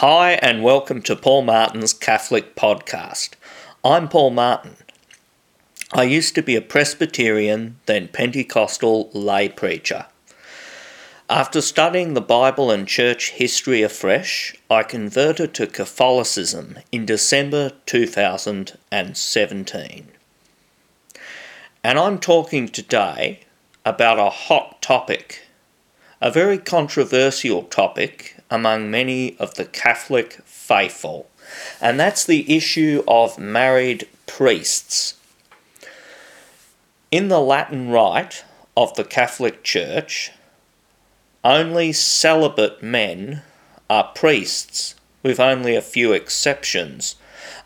Hi, and welcome to Paul Martin's Catholic Podcast. I'm Paul Martin. I used to be a Presbyterian, then Pentecostal lay preacher. After studying the Bible and church history afresh, I converted to Catholicism in December 2017. And I'm talking today about a hot topic, a very controversial topic among many of the Catholic faithful, and that's the issue of married priests. In the Latin Rite of the Catholic Church, only celibate men are priests, with only a few exceptions,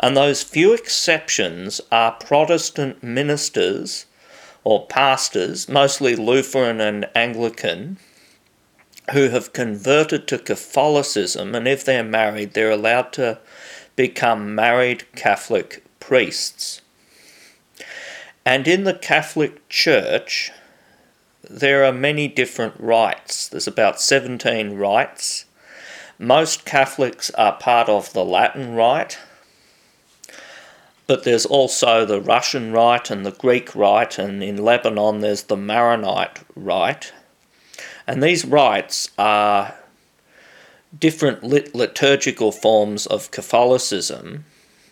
and those few exceptions are Protestant ministers or pastors, mostly Lutheran and Anglican, who have converted to Catholicism, and if they're married, they're allowed to become married Catholic priests. And in the Catholic Church, there are many different rites. There's about 17 rites. Most Catholics are part of the Latin Rite, but there's also the Russian Rite and the Greek Rite, and in Lebanon there's the Maronite Rite. And these rites are different lit- liturgical forms of Catholicism,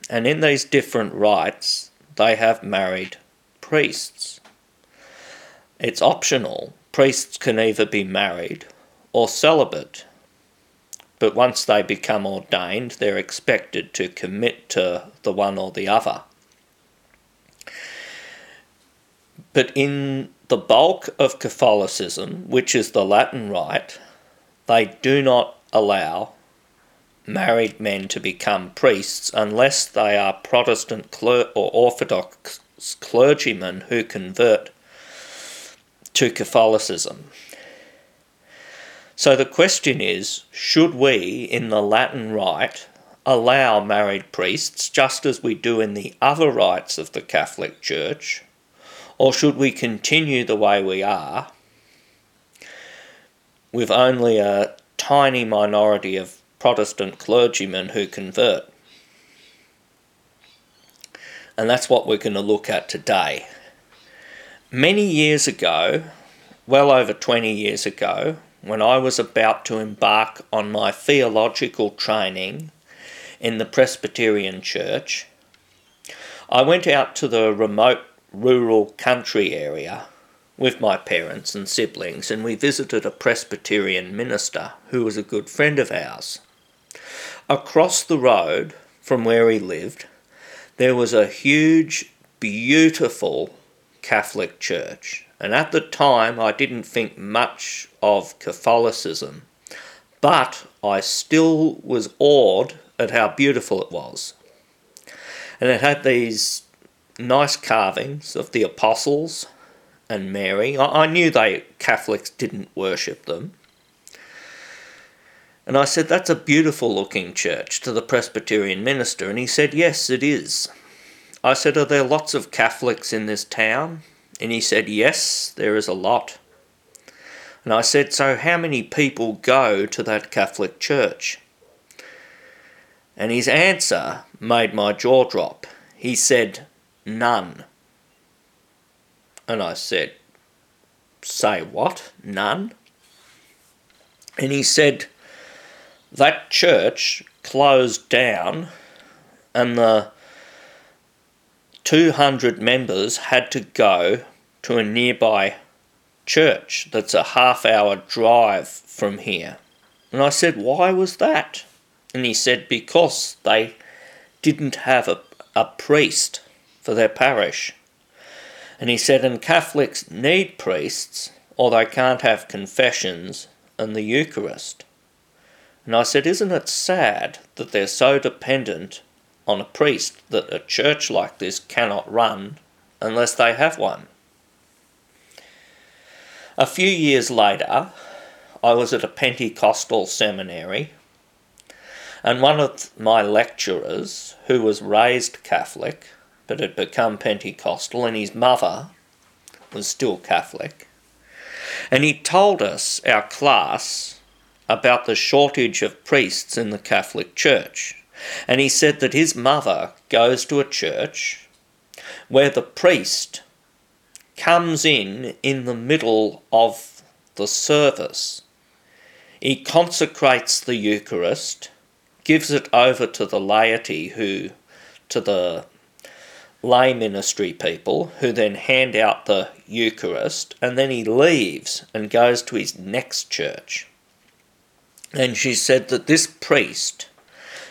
and in these different rites, they have married priests. It's optional. Priests can either be married or celibate. But once they become ordained, they're expected to commit to the one or the other. But in the bulk of Catholicism, which is the Latin Rite, they do not allow married men to become priests unless they are Protestant cler- or Orthodox clergymen who convert to Catholicism. So the question is should we, in the Latin Rite, allow married priests just as we do in the other rites of the Catholic Church? Or should we continue the way we are with only a tiny minority of Protestant clergymen who convert? And that's what we're going to look at today. Many years ago, well over 20 years ago, when I was about to embark on my theological training in the Presbyterian Church, I went out to the remote rural country area with my parents and siblings, and we visited a Presbyterian minister who was a good friend of ours. Across the road from where he lived, there was a huge, beautiful Catholic church. And at the time, I didn't think much of Catholicism, but I still was awed at how beautiful it was. And it had these nice carvings of the apostles and Mary. I, I knew they Catholics didn't worship them. And I said, That's a beautiful looking church to the Presbyterian minister. And he said, Yes, it is. I said, Are there lots of Catholics in this town? And he said, Yes, there is a lot. And I said, So how many people go to that Catholic church? And his answer made my jaw drop. He said, None. And I said, Say what? None? And he said, That church closed down and the 200 members had to go to a nearby church that's a half hour drive from here. And I said, Why was that? And he said, Because they didn't have a, a priest for their parish. And he said, and Catholics need priests or they can't have confessions and the Eucharist. And I said, isn't it sad that they're so dependent on a priest that a church like this cannot run unless they have one? A few years later, I was at a Pentecostal seminary, and one of my lecturers, who was raised Catholic, but had become Pentecostal, and his mother was still Catholic. And he told us, our class, about the shortage of priests in the Catholic Church. And he said that his mother goes to a church where the priest comes in in the middle of the service. He consecrates the Eucharist, gives it over to the laity who to the lay ministry people who then hand out the Eucharist and then he leaves and goes to his next church. And she said that this priest,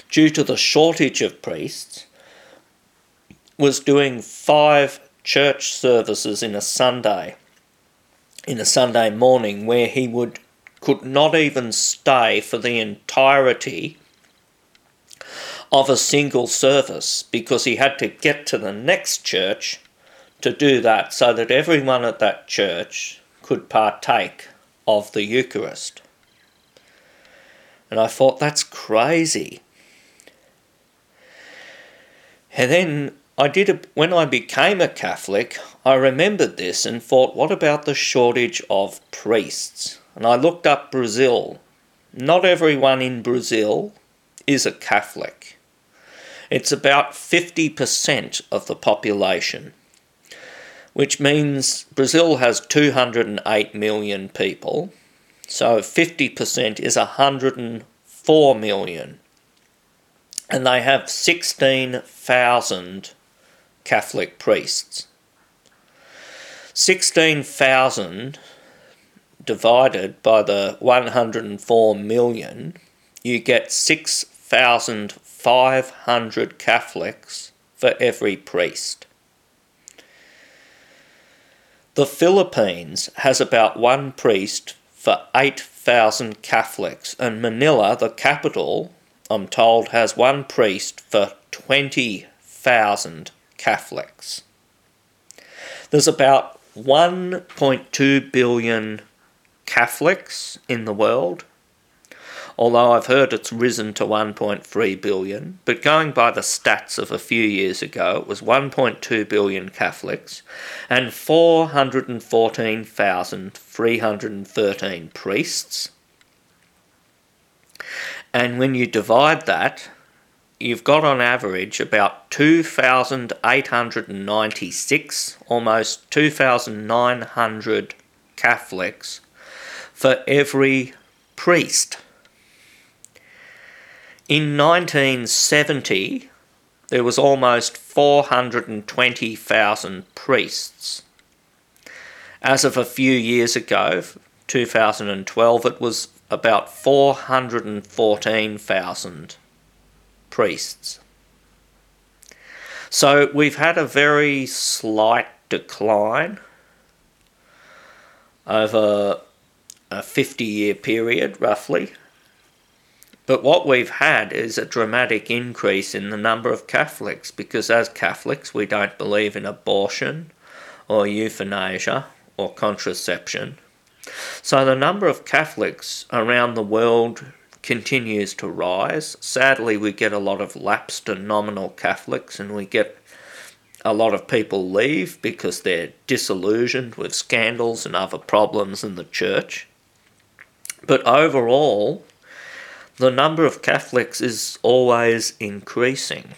due to the shortage of priests, was doing five church services in a Sunday, in a Sunday morning, where he would could not even stay for the entirety of a single service because he had to get to the next church to do that so that everyone at that church could partake of the Eucharist. And I thought, that's crazy. And then I did a, when I became a Catholic, I remembered this and thought, what about the shortage of priests? And I looked up Brazil. Not everyone in Brazil is a Catholic. It's about 50% of the population, which means Brazil has 208 million people. So 50% is 104 million. And they have 16,000 Catholic priests. 16,000 divided by the 104 million, you get 6,000 500 Catholics for every priest. The Philippines has about one priest for 8,000 Catholics, and Manila, the capital, I'm told, has one priest for 20,000 Catholics. There's about 1.2 billion Catholics in the world, although I've heard it's risen to 1.3 billion. But going by the stats of a few years ago, it was 1.2 billion Catholics and 414,313 priests. And when you divide that, you've got on average about 2,896, almost 2,900 Catholics for every priest. In 1970, there was almost 420,000 priests. As of a few years ago, 2012, it was about 414,000 priests. So we've had a very slight decline over a 50 year period, roughly. But what we've had is a dramatic increase in the number of Catholics because, as Catholics, we don't believe in abortion or euthanasia or contraception. So the number of Catholics around the world continues to rise. Sadly, we get a lot of lapsed and nominal Catholics, and we get a lot of people leave because they're disillusioned with scandals and other problems in the church. But overall, the number of Catholics is always increasing.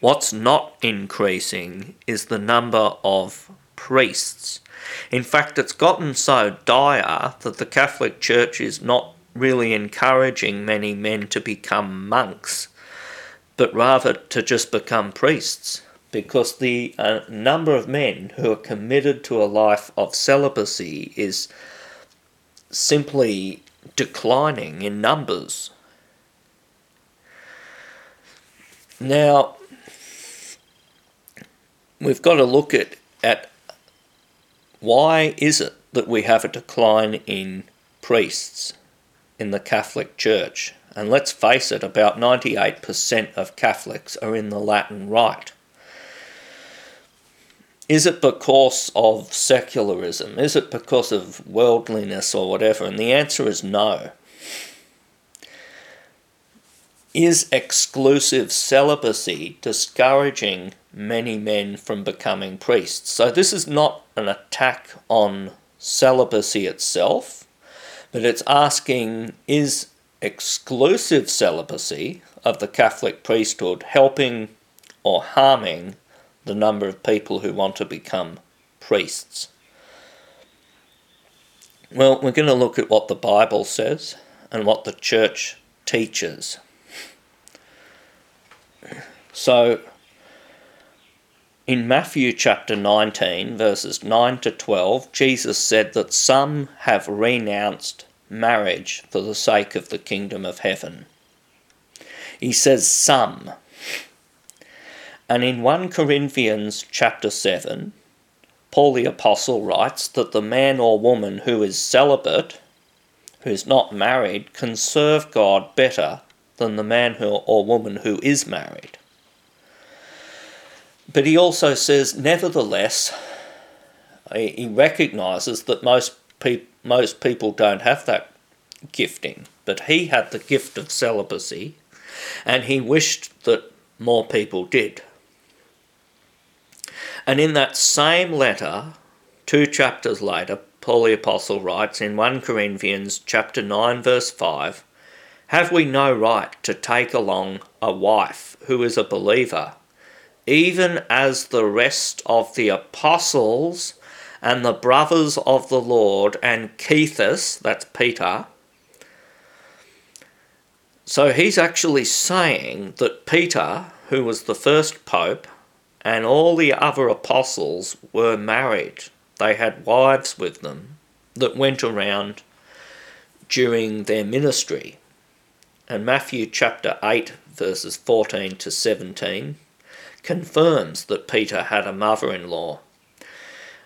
What's not increasing is the number of priests. In fact, it's gotten so dire that the Catholic Church is not really encouraging many men to become monks, but rather to just become priests. Because the uh, number of men who are committed to a life of celibacy is simply declining in numbers. Now, we've got to look at, at why is it that we have a decline in priests in the Catholic Church? And let's face it, about 98% of Catholics are in the Latin Rite. Is it because of secularism? Is it because of worldliness or whatever? And the answer is no. Is exclusive celibacy discouraging many men from becoming priests? So, this is not an attack on celibacy itself, But it's asking is exclusive celibacy of the Catholic priesthood helping or harming the number of people who want to become priests? Well, we're going to look at what the Bible says and what the church teaches. So, in Matthew chapter 19, verses 9 to 12, Jesus said that some have renounced marriage for the sake of the kingdom of heaven. He says some. And in 1 Corinthians chapter 7, Paul the Apostle writes that the man or woman who is celibate, who is not married, can serve God better than the man who, or woman who is married. But he also says, nevertheless, he recognises that most, pe- most people don't have that gifting, but he had the gift of celibacy, and he wished that more people did. And in that same letter, two chapters later, Paul the Apostle writes in 1 Corinthians chapter 9 verse 5, Have we no right to take along a wife who is a believer, even as the rest of the apostles and the brothers of the Lord and Cephas, that's Peter, so he's actually saying that Peter, who was the first pope, and all the other apostles were married. They had wives with them that went around during their ministry. And Matthew chapter 8, verses 14 to 17, confirms that Peter had a mother in law.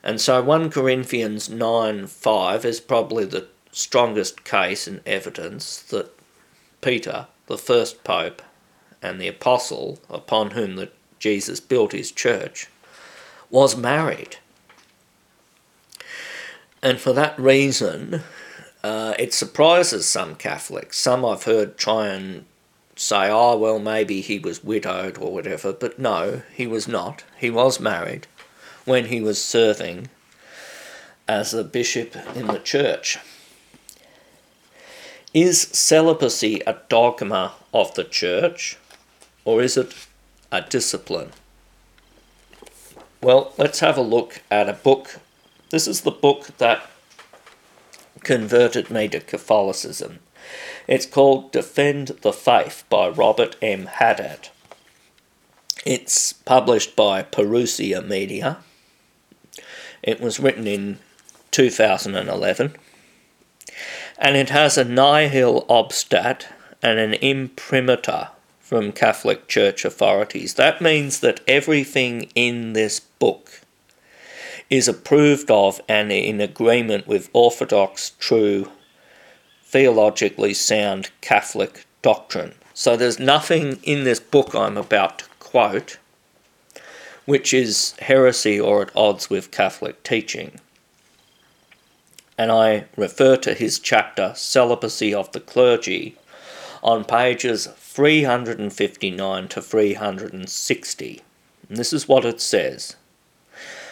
And so 1 Corinthians 9 5 is probably the strongest case and evidence that Peter, the first pope, and the apostle upon whom the Jesus built his church, was married. And for that reason, uh, it surprises some Catholics. Some I've heard try and say, oh, well, maybe he was widowed or whatever, but no, he was not. He was married when he was serving as a bishop in the church. Is celibacy a dogma of the church, or is it a discipline? Well, let's have a look at a book. This is the book that converted me to Catholicism. It's called Defend the Faith by Robert M. Haddad. It's published by Parousia Media. It was written in 2011. And it has a nihil obstat and an imprimatur from Catholic Church authorities. That means that everything in this book is approved of and in agreement with orthodox, true, theologically sound Catholic doctrine. So there's nothing in this book I'm about to quote which is heresy or at odds with Catholic teaching. And I refer to his chapter, Celibacy of the Clergy, on pages 359 to 360. And this is what it says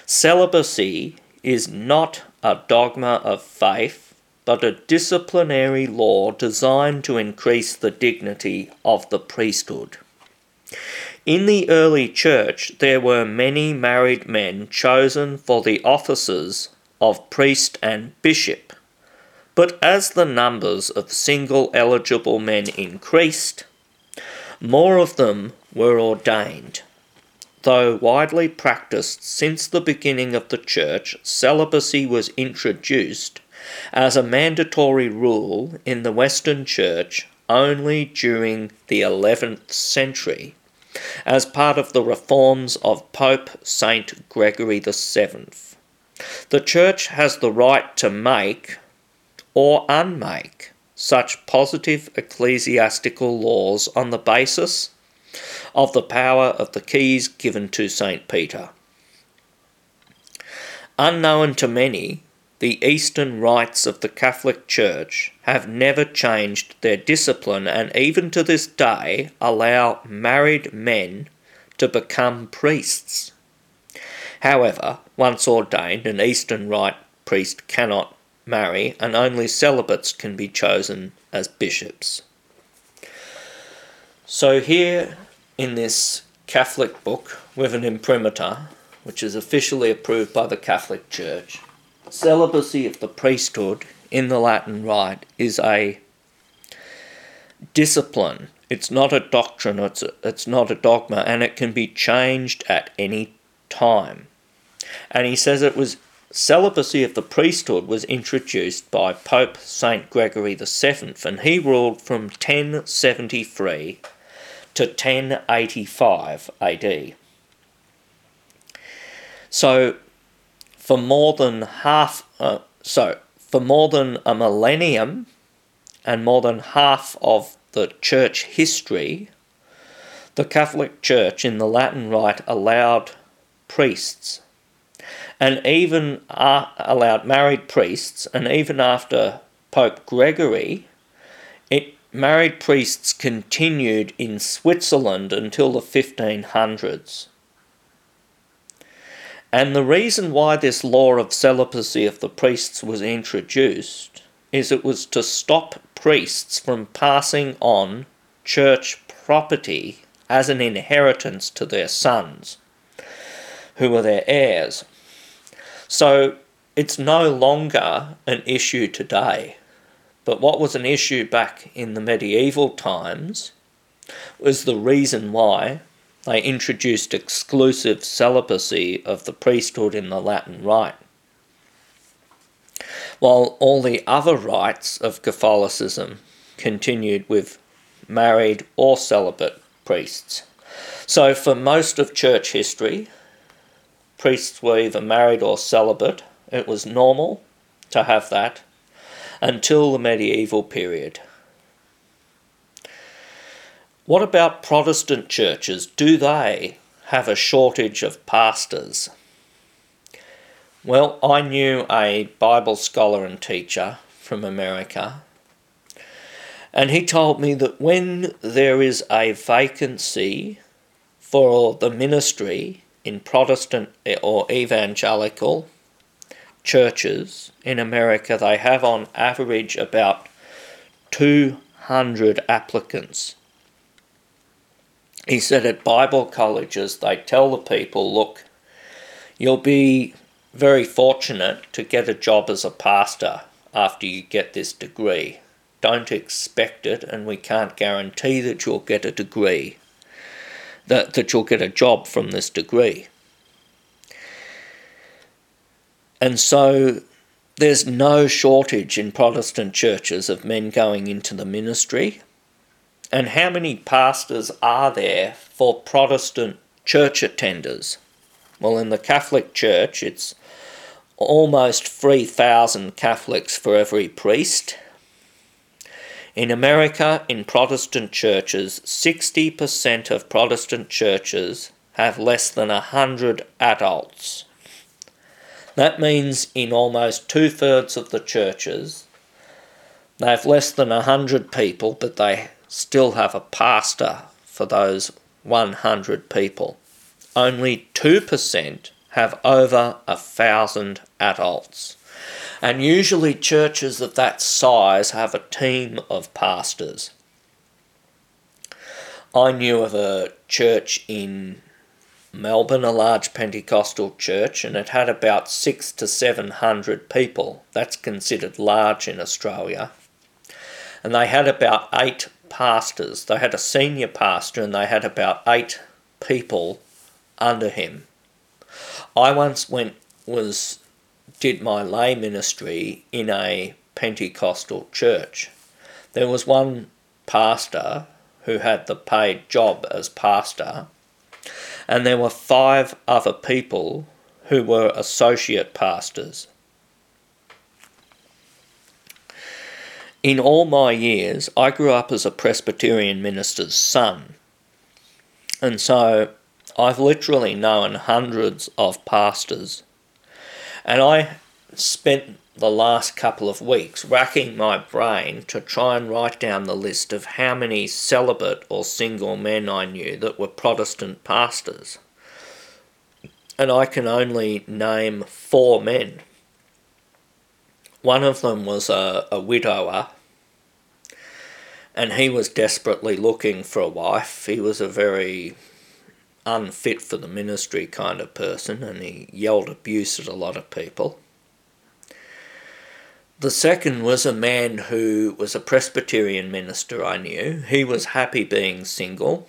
Celibacy is not a dogma of faith, but a disciplinary law designed to increase the dignity of the priesthood. In the early church, there were many married men chosen for the offices of priest and bishop. But as the numbers of single eligible men increased, more of them were ordained. Though widely practiced since the beginning of the Church, celibacy was introduced as a mandatory rule in the Western Church only during the 11th century as part of the reforms of Pope Saint Gregory VII. The Church has the right to make or unmake such positive ecclesiastical laws on the basis of the power of the keys given to St. Peter. Unknown to many, the Eastern rites of the Catholic Church have never changed their discipline and even to this day allow married men to become priests. However, once ordained, an Eastern rite priest cannot marry, and only celibates can be chosen as bishops. So, here in this Catholic book with an imprimatur, which is officially approved by the Catholic Church, celibacy of the priesthood in the Latin Rite is a discipline. It's not a doctrine, it's, a, it's not a dogma, and it can be changed at any time. And he says it was celibacy of the priesthood was introduced by Pope St. Gregory VII, and he ruled from 1073 to 1085 AD. So, for more than half, uh, so for more than a millennium and more than half of the church history, the Catholic Church in the Latin Rite allowed priests and even allowed married priests, and even after Pope Gregory, it married priests continued in Switzerland until the 1500s. And the reason why this law of celibacy of the priests was introduced is it was to stop priests from passing on church property as an inheritance to their sons, who were their heirs. So it's no longer an issue today. But what was an issue back in the medieval times was the reason why they introduced exclusive celibacy of the priesthood in the Latin Rite. While all the other rites of Catholicism continued with married or celibate priests. So, for most of church history, priests were either married or celibate. It was normal to have that until the medieval period. What about Protestant churches? Do they have a shortage of pastors? Well, I knew a Bible scholar and teacher from America, and he told me that when there is a vacancy for the ministry in Protestant or evangelical churches in America, they have on average about 200 applicants he said at Bible colleges, they tell the people, look, you'll be very fortunate to get a job as a pastor after you get this degree. Don't expect it, and we can't guarantee that you'll get a degree, that, that you'll get a job from this degree. And so there's no shortage in Protestant churches of men going into the ministry. And how many pastors are there for Protestant church attenders? Well, in the Catholic Church, it's almost 3,000 Catholics for every priest. In America, in Protestant churches, 60% of Protestant churches have less than 100 adults. That means in almost two thirds of the churches, they have less than 100 people, but they still have a pastor for those 100 people. Only 2% have over a thousand adults. And usually, churches of that size have a team of pastors. I knew of a church in Melbourne, a large Pentecostal church, and it had about six to seven hundred people. That's considered large in Australia. And they had about eight pastors. They had a senior pastor and they had about eight people under him. I once went was did my lay ministry in a Pentecostal church. There was one pastor who had the paid job as pastor, and there were five other people who were associate pastors. In all my years, I grew up as a Presbyterian minister's son. And so I've literally known hundreds of pastors. And I spent the last couple of weeks racking my brain to try and write down the list of how many celibate or single men I knew that were Protestant pastors. And I can only name four men One of them was a, a widower, and he was desperately looking for a wife. He was a very unfit for the ministry kind of person, and he yelled abuse at a lot of people. The second was a man who was a Presbyterian minister I knew. He was happy being single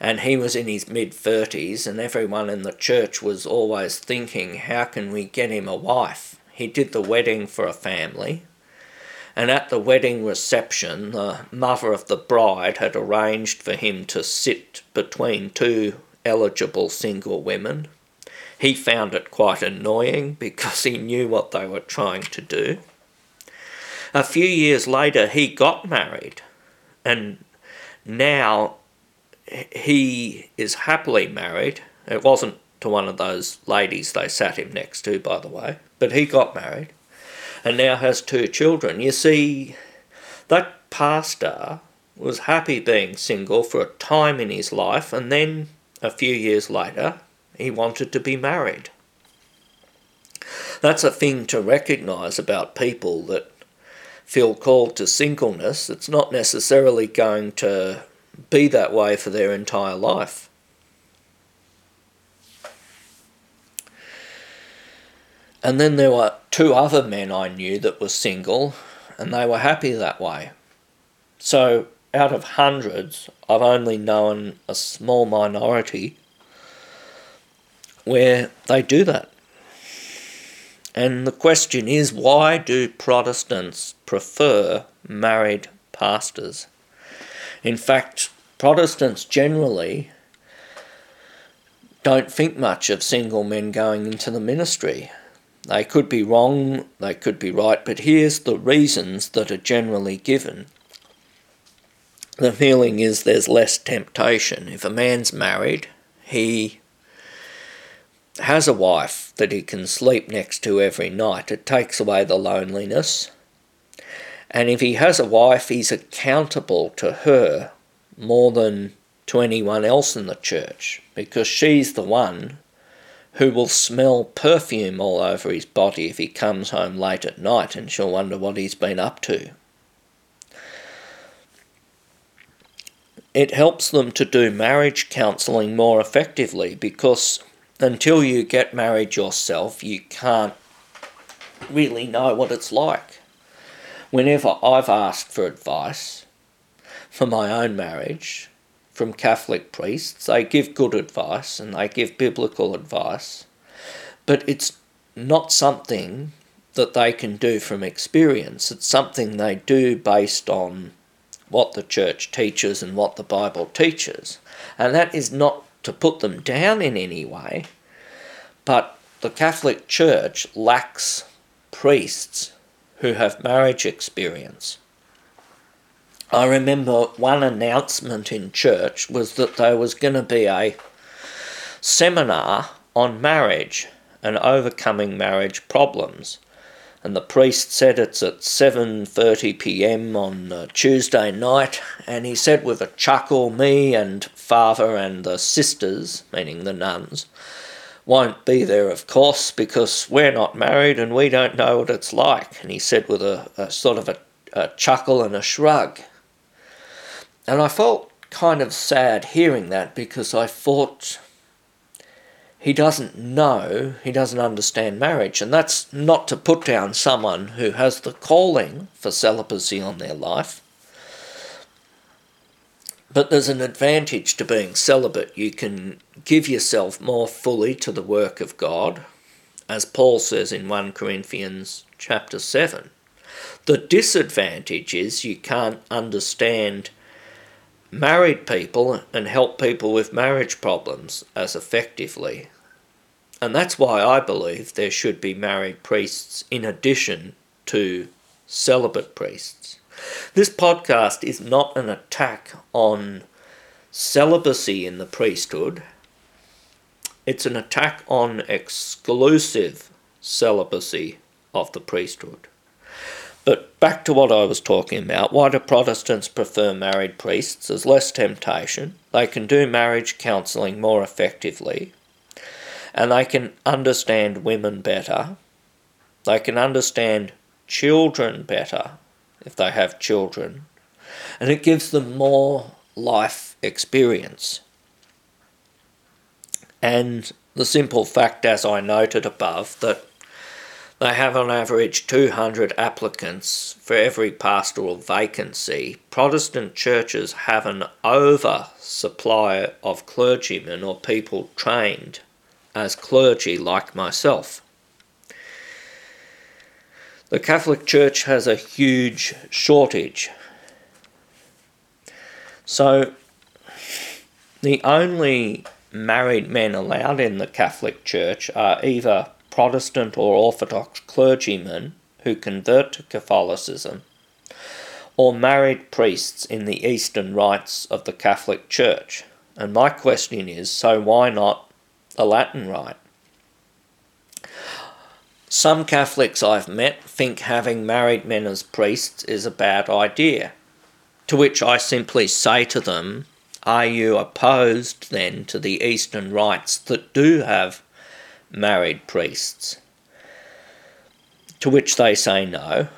and he was in his mid 30s, and everyone in the church was always thinking, how can we get him a wife? He did the wedding for a family, and at the wedding reception, the mother of the bride had arranged for him to sit between two eligible single women he found it quite annoying because he knew what they were trying to do. A few years later, he got married, and now he is happily married. It wasn't to one of those ladies they sat him next to, by the way, but he got married and now has two children. You see, that pastor was happy being single for a time in his life, and then a few years later, he wanted to be married. That's a thing to recognise about people that feel called to singleness. It's not necessarily going to be that way for their entire life. And then there were two other men I knew that were single, and they were happy that way. So, out of hundreds, I've only known a small minority where they do that. And the question is why do Protestants prefer married pastors? In fact, Protestants generally don't think much of single men going into the ministry. They could be wrong, they could be right, but here's the reasons that are generally given. The feeling is there's less temptation. If a man's married, he has a wife that he can sleep next to every night, it takes away the loneliness. And if he has a wife, he's accountable to her more than to anyone else in the church because she's the one who will smell perfume all over his body if he comes home late at night and she'll wonder what he's been up to. It helps them to do marriage counselling more effectively because until you get married yourself, you can't really know what it's like. Whenever I've asked for advice for my own marriage from Catholic priests, they give good advice and they give biblical advice, but it's not something that they can do from experience. It's something they do based on what the church teaches and what the Bible teaches. And that is not to put them down in any way, but the Catholic Church lacks priests who have marriage experience. I remember one announcement in church was that there was going to be a seminar on marriage and overcoming marriage problems. And the priest said it's at 7:30 p.m. on uh, Tuesday night and he said with a chuckle me and father and the sisters, meaning the nuns, won't be there, of course, because we're not married and we don't know what it's like. And he said with a, a sort of a, a chuckle and a shrug. And I felt kind of sad hearing that because I thought he doesn't know, he doesn't understand marriage. And that's not to put down someone who has the calling for celibacy on their life. But there's an advantage to being celibate. You can give yourself more fully to the work of God, as Paul says in 1 Corinthians chapter 7. The disadvantage is you can't understand married people and help people with marriage problems as effectively. And that's why I believe there should be married priests in addition to celibate priests. This podcast is not an attack on celibacy in the priesthood, it's an attack on exclusive celibacy of the priesthood. But back to what I was talking about. Why do Protestants prefer married priests? There's less temptation. They can do marriage counselling more effectively. And they can understand women better. They can understand children better if they have children, and it gives them more life experience. And the simple fact, as I noted above, that they have on average 200 applicants for every pastoral vacancy. Protestant churches have an oversupply of clergymen or people trained as clergy like myself. The Catholic Church has a huge shortage. So, the only married men allowed in the Catholic Church are either Protestant or Orthodox clergymen who convert to Catholicism or married priests in the Eastern rites of the Catholic Church. And my question is so why not a Latin rite? Some Catholics I've met think having married men as priests is a bad idea, to which I simply say to them, Are you opposed then to the Eastern rites that do have married priests? To which they say no.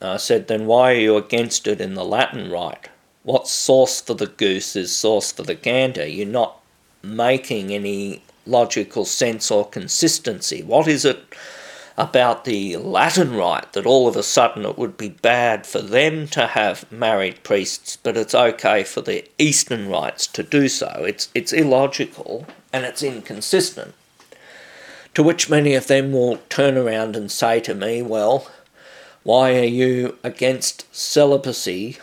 I said, Then why are you against it in the Latin rite? What's sauce for the goose is sauce for the gander. You're not making any logical sense or consistency. What is it about the Latin rite that all of a sudden it would be bad for them to have married priests, but it's okay for the Eastern rites to do so? It's, it's illogical and it's inconsistent. To which many of them will turn around and say to me, Well, why are you against celibacy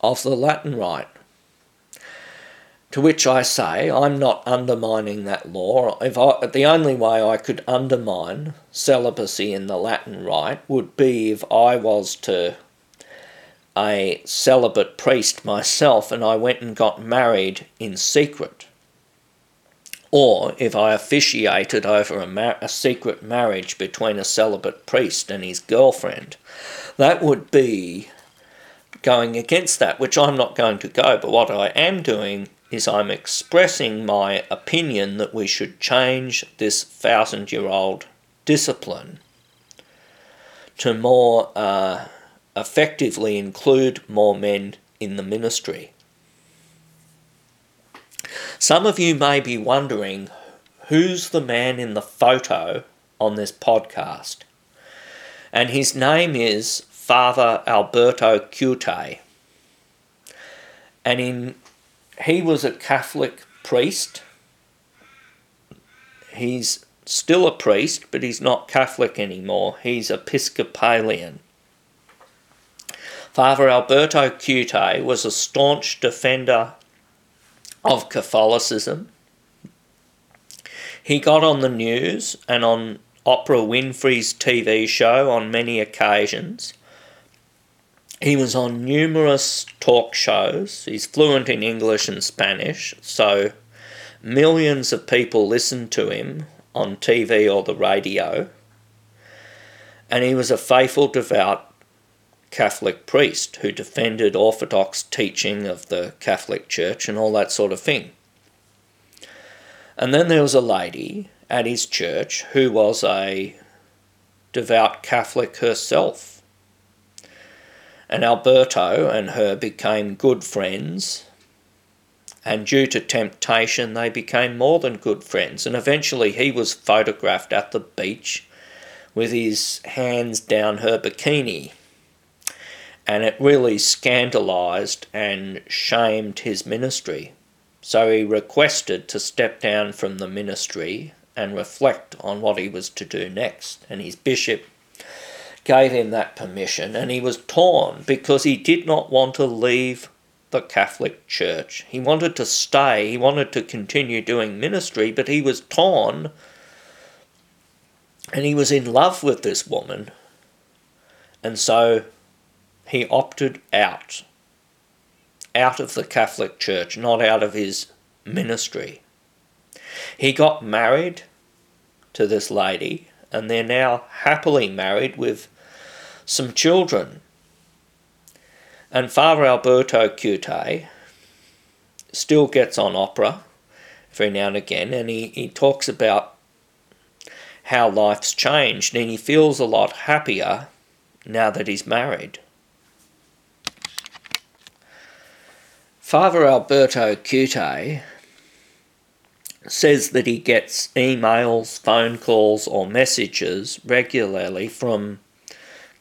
of the Latin rite? To which I say, I'm not undermining that law. If I, the only way I could undermine celibacy in the Latin rite would be if I was to a celibate priest myself and I went and got married in secret. Or if I officiated over a, mar- a secret marriage between a celibate priest and his girlfriend. That would be going against that, which I'm not going to go. But what I am doing is I'm expressing my opinion that we should change this thousand year old discipline to more uh, effectively include more men in the ministry. Some of you may be wondering who's the man in the photo on this podcast? And his name is Father Alberto Cutié. And in he was a Catholic priest. He's still a priest, but he's not Catholic anymore. He's Episcopalian. Father Alberto Cutié was a staunch defender of Catholicism. He got on the news and on Oprah Winfrey's TV show on many occasions he was on numerous talk shows. He's fluent in English and Spanish, so millions of people listened to him on TV or the radio. And he was a faithful, devout Catholic priest who defended Orthodox teaching of the Catholic Church and all that sort of thing. And then there was a lady at his church who was a devout Catholic herself and Alberto and her became good friends. And due to temptation, they became more than good friends. And eventually, he was photographed at the beach with his hands down her bikini. And it really scandalized and shamed his ministry. So he requested to step down from the ministry and reflect on what he was to do next. And his bishop gave him that permission, and he was torn because he did not want to leave the Catholic Church. He wanted to stay, he wanted to continue doing ministry, but he was torn and he was in love with this woman. And so he opted out. Out of the Catholic Church, not out of his ministry. He got married to this lady, and they're now happily married with some children. And Father Alberto Cutié still gets on Oprah every now and again, and he, he talks about how life's changed and he feels a lot happier now that he's married. Father Alberto Cutié says that he gets emails, phone calls, or messages regularly from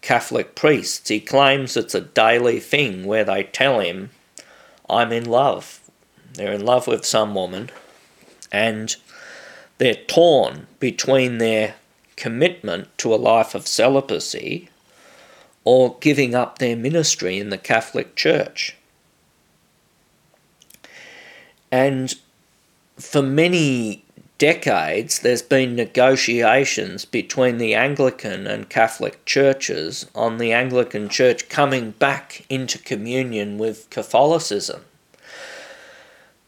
Catholic priests. He claims it's a daily thing where they tell him, I'm in love. They're in love with some woman, and they're torn between their commitment to a life of celibacy or giving up their ministry in the Catholic Church. And for many decades, there's been negotiations between the Anglican and Catholic churches on the Anglican Church coming back into communion with Catholicism.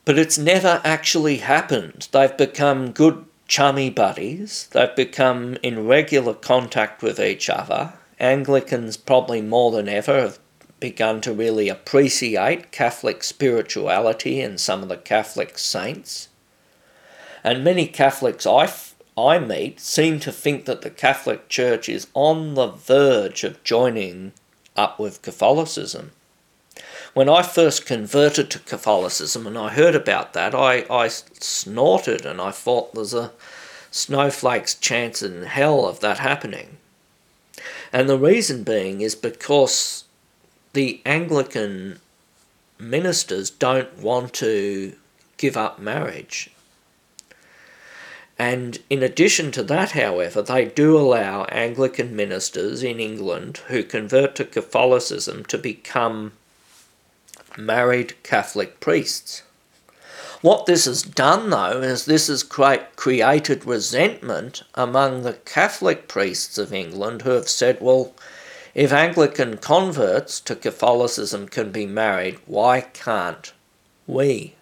But it's never actually happened. They've become good chummy buddies, they've become in regular contact with each other. Anglicans, probably more than ever, have begun to really appreciate Catholic spirituality and some of the Catholic saints. And many Catholics I, I meet seem to think that the Catholic Church is on the verge of joining up with Catholicism. When I first converted to Catholicism and I heard about that, I, I snorted and I thought there's a snowflake's chance in hell of that happening. And the reason being is because the Anglican ministers don't want to give up marriage. And in addition to that, however, they do allow Anglican ministers in England who convert to Catholicism to become married Catholic priests. What this has done, though, is this has created resentment among the Catholic priests of England who have said, well, if Anglican converts to Catholicism can be married, why can't we?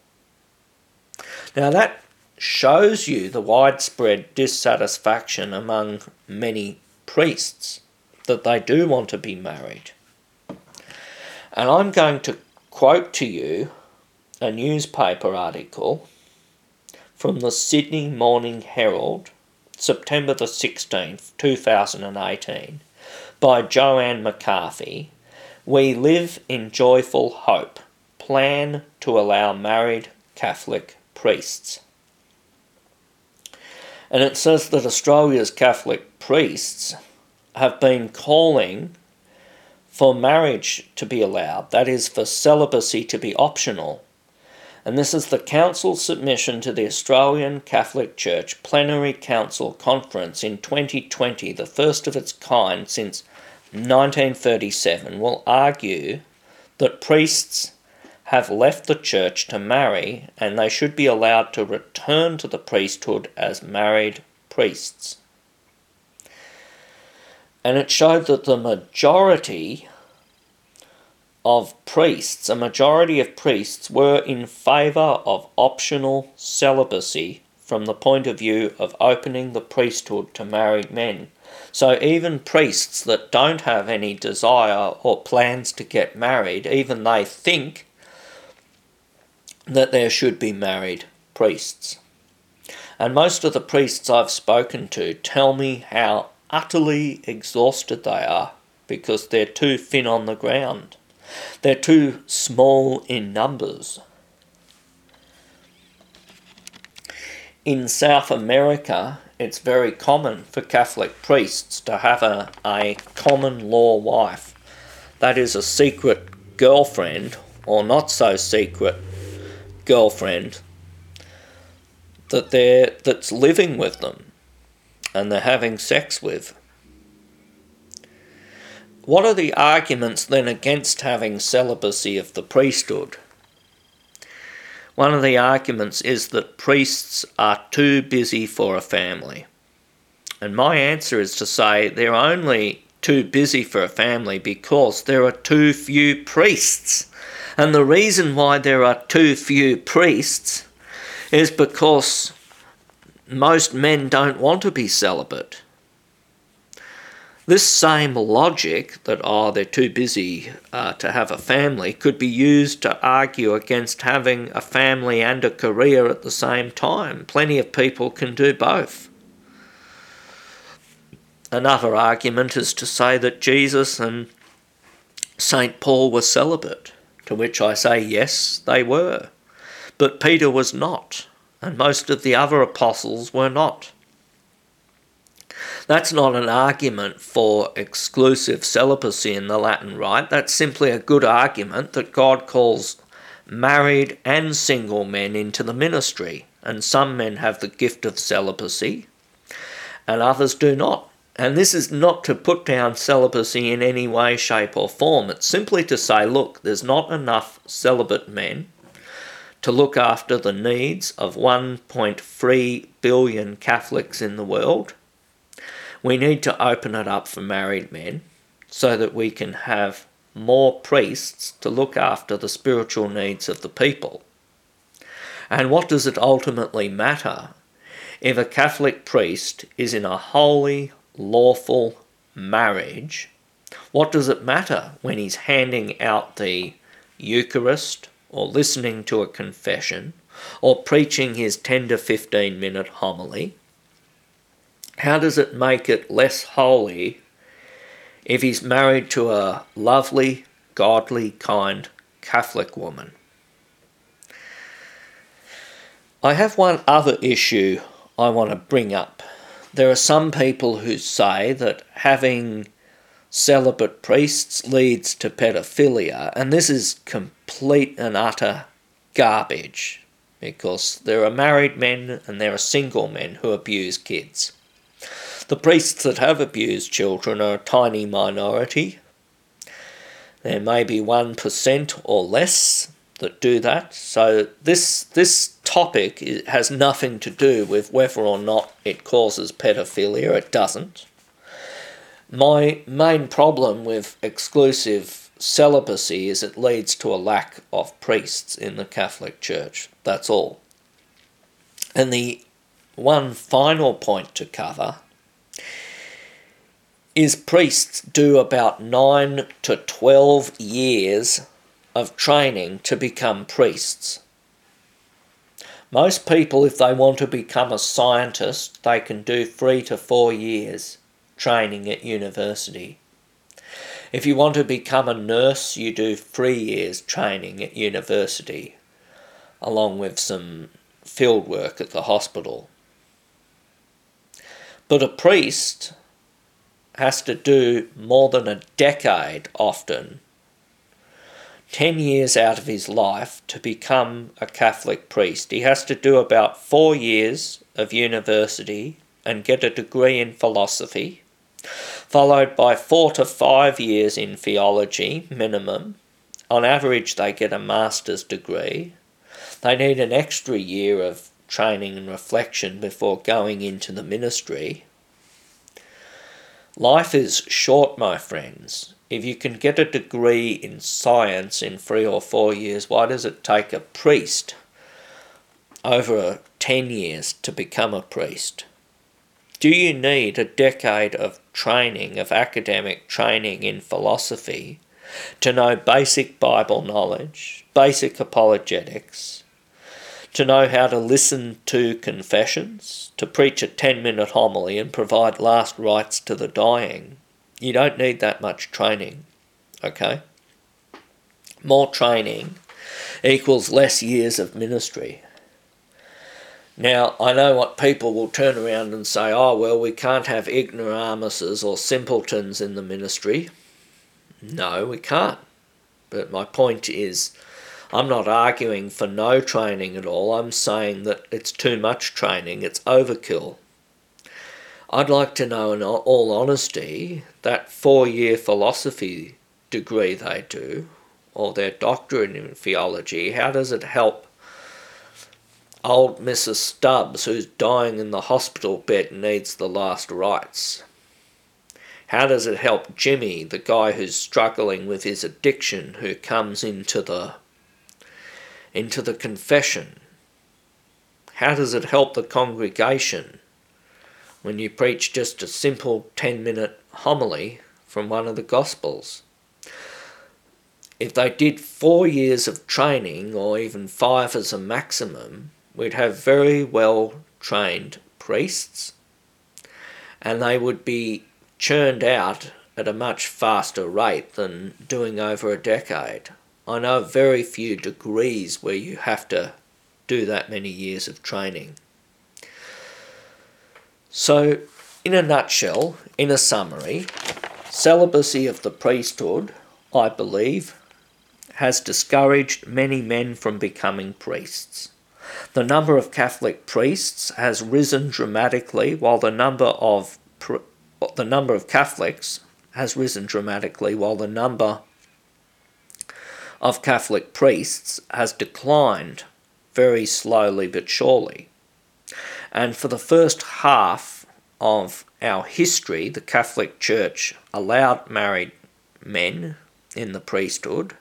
Now that shows you the widespread dissatisfaction among many priests that they do want to be married. And I'm going to quote to you a newspaper article from the Sydney Morning Herald, September the 16th, 2018 by Joanne McCarthy, We Live in Joyful Hope Plan to Allow Married Catholic Priests. And it says that Australia's Catholic priests have been calling for marriage to be allowed, that is, for celibacy to be optional. And this is the Council's submission to the Australian Catholic Church Plenary Council Conference in 2020, the first of its kind since 1937 will argue that priests have left the church to marry and they should be allowed to return to the priesthood as married priests. And it showed that the majority of priests, a majority of priests, were in favour of optional celibacy from the point of view of opening the priesthood to married men. So even priests that don't have any desire or plans to get married, even they think that there should be married priests. And most of the priests I've spoken to tell me how utterly exhausted they are because they're too thin on the ground. They're too small in numbers. In South America, it's very common for Catholic priests to have a, a common law wife. That is a secret girlfriend, or not so secret girlfriend, that they're, that's living with them and they're having sex with. What are the arguments then against having celibacy of the priesthood? One of the arguments is that priests are too busy for a family. And my answer is to say they're only too busy for a family because there are too few priests. And the reason why there are too few priests is because most men don't want to be celibate. This same logic that, oh, they're too busy uh, to have a family, could be used to argue against having a family and a career at the same time. Plenty of people can do both. Another argument is to say that Jesus and St. Paul were celibate, to which I say yes, they were. But Peter was not, and most of the other apostles were not. That's not an argument for exclusive celibacy in the Latin Rite. That's simply a good argument that God calls married and single men into the ministry, and some men have the gift of celibacy, and others do not. And this is not to put down celibacy in any way, shape, or form. It's simply to say, look, there's not enough celibate men to look after the needs of 1.3 billion Catholics in the world. We need to open it up for married men so that we can have more priests to look after the spiritual needs of the people. And what does it ultimately matter if a Catholic priest is in a holy, lawful marriage? What does it matter when he's handing out the Eucharist or listening to a confession or preaching his 10 to 15 minute homily? How does it make it less holy if he's married to a lovely, godly, kind Catholic woman. I have one other issue I want to bring up. There are some people who say that having celibate priests leads to pedophilia, and this is complete and utter garbage because there are married men and there are single men who abuse kids. The priests that have abused children are a tiny minority. There may be 1% or less that do that. So this this topic has nothing to do with whether or not it causes pedophilia. It doesn't. My main problem with exclusive celibacy is it leads to a lack of priests in the Catholic Church. That's all. And the one final point to cover is priests do about 9 to 12 years of training to become priests. Most people, if they want to become a scientist, they can do three to four years training at university. If you want to become a nurse, you do three years training at university, along with some field work at the hospital. But a priest has to do more than a decade often, 10 years out of his life, to become a Catholic priest. He has to do about four years of university and get a degree in philosophy, followed by four to five years in theology, minimum. On average, they get a master's degree. They need an extra year of training and reflection before going into the ministry. Life is short, my friends. If you can get a degree in science in three or four years, why does it take a priest over 10 years to become a priest? Do you need a decade of training, of academic training in philosophy, to know basic Bible knowledge, basic apologetics, to know how to listen to confessions, to preach a 10 minute homily and provide last rites to the dying. You don't need that much training, okay? More training equals less years of ministry. Now, I know what people will turn around and say, oh, well, we can't have ignoramuses or simpletons in the ministry. No, we can't. But my point is, I'm not arguing for no training at all. I'm saying that it's too much training, it's overkill. I'd like to know, in all honesty, that four year philosophy degree they do, or their doctorate in theology, how does it help old Mrs. Stubbs, who's dying in the hospital bed and needs the last rites? How does it help Jimmy, the guy who's struggling with his addiction, who comes into the into the confession? How does it help the congregation when you preach just a simple 10 minute homily from one of the Gospels? If they did four years of training, or even five as a maximum, we'd have very well trained priests and they would be churned out at a much faster rate than doing over a decade. I know very few degrees where you have to do that many years of training. So, in a nutshell, in a summary, celibacy of the priesthood, I believe, has discouraged many men from becoming priests. The number of Catholic priests has risen dramatically, while the number of the number of Catholics has risen dramatically, while the number of Catholic priests has declined very slowly but surely. And for the first half of our history, the Catholic Church allowed married men in the priesthood.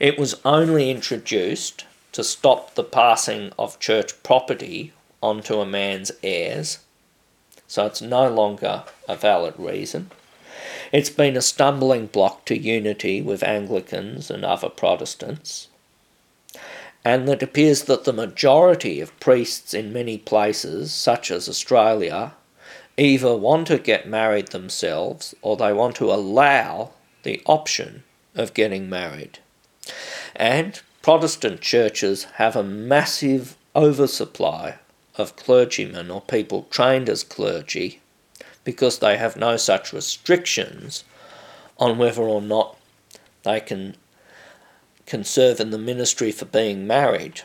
It was only introduced to stop the passing of church property onto a man's heirs, so it's no longer a valid reason. It's been a stumbling block to unity with Anglicans and other Protestants. And it appears that the majority of priests in many places, such as Australia, either want to get married themselves or they want to allow the option of getting married. And Protestant churches have a massive oversupply of clergymen or people trained as clergy because they have no such restrictions on whether or not they can, can serve in the ministry for being married.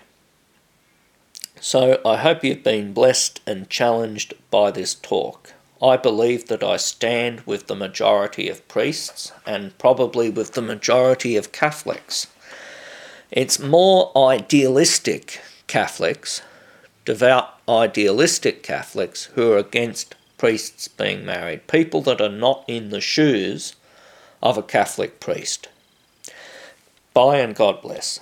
So I hope you've been blessed and challenged by this talk. I believe that I stand with the majority of priests and probably with the majority of Catholics. It's more idealistic Catholics, devout idealistic Catholics, who are against priests being married, people that are not in the shoes of a Catholic priest. Bye and God bless.